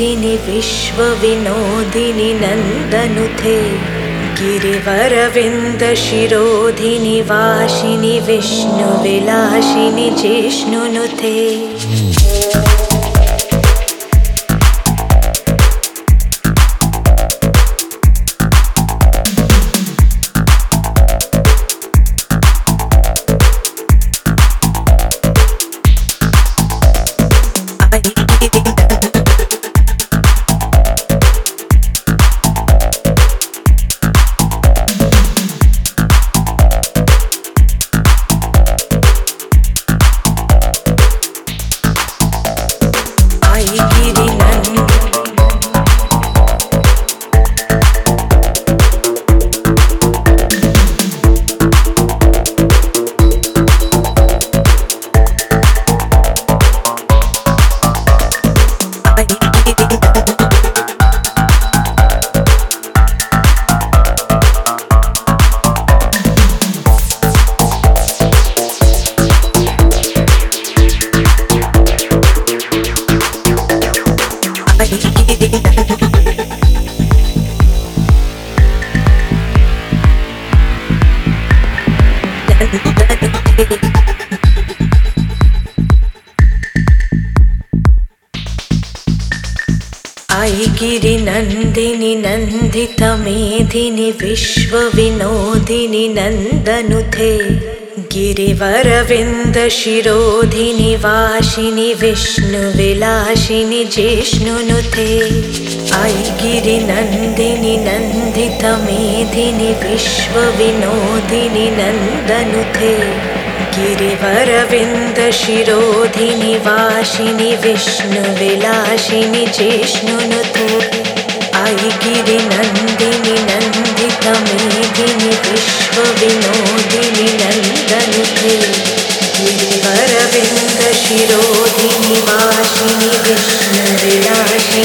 धिनि विश्वविनोदिनि नन्दनुथे गिरिवरविन्दशिरोधिनि वाशिनि विष्णुविलासिनि जिष्णुनुथे धिनिविश्वविनोधिनी नन्दनुथे गिरिवरविन्दशिरोधिनि गिरिवरविन्दशिरोधिनिवासिनि विष्णुविलासिनि जिष्णुनुथे I गिरिनन्दिनि नन्दितमेधिनि विश्वविनोदिनि नन्दनुथे गिरिवरविन्दशिरोधिनि वासिनि विष्णुविलासिनि जिष्णुनुथे I गिरिनन्दिनि विनोदिनि नन्दनि अरविन्दशिरोधिनि Vasini कृष्णविराशि